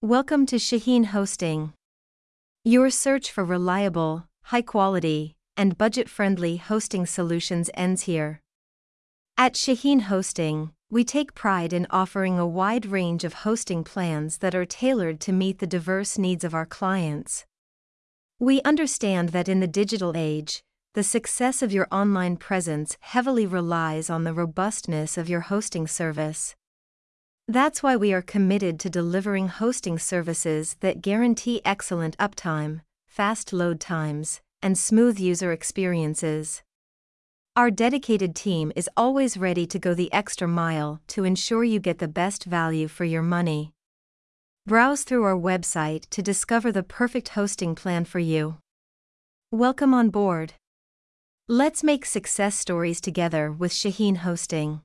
Welcome to Shahin Hosting. Your search for reliable, high quality, and budget friendly hosting solutions ends here. At Shahin Hosting, we take pride in offering a wide range of hosting plans that are tailored to meet the diverse needs of our clients. We understand that in the digital age, the success of your online presence heavily relies on the robustness of your hosting service. That's why we are committed to delivering hosting services that guarantee excellent uptime, fast load times, and smooth user experiences. Our dedicated team is always ready to go the extra mile to ensure you get the best value for your money. Browse through our website to discover the perfect hosting plan for you. Welcome on board. Let's make success stories together with Shahin Hosting.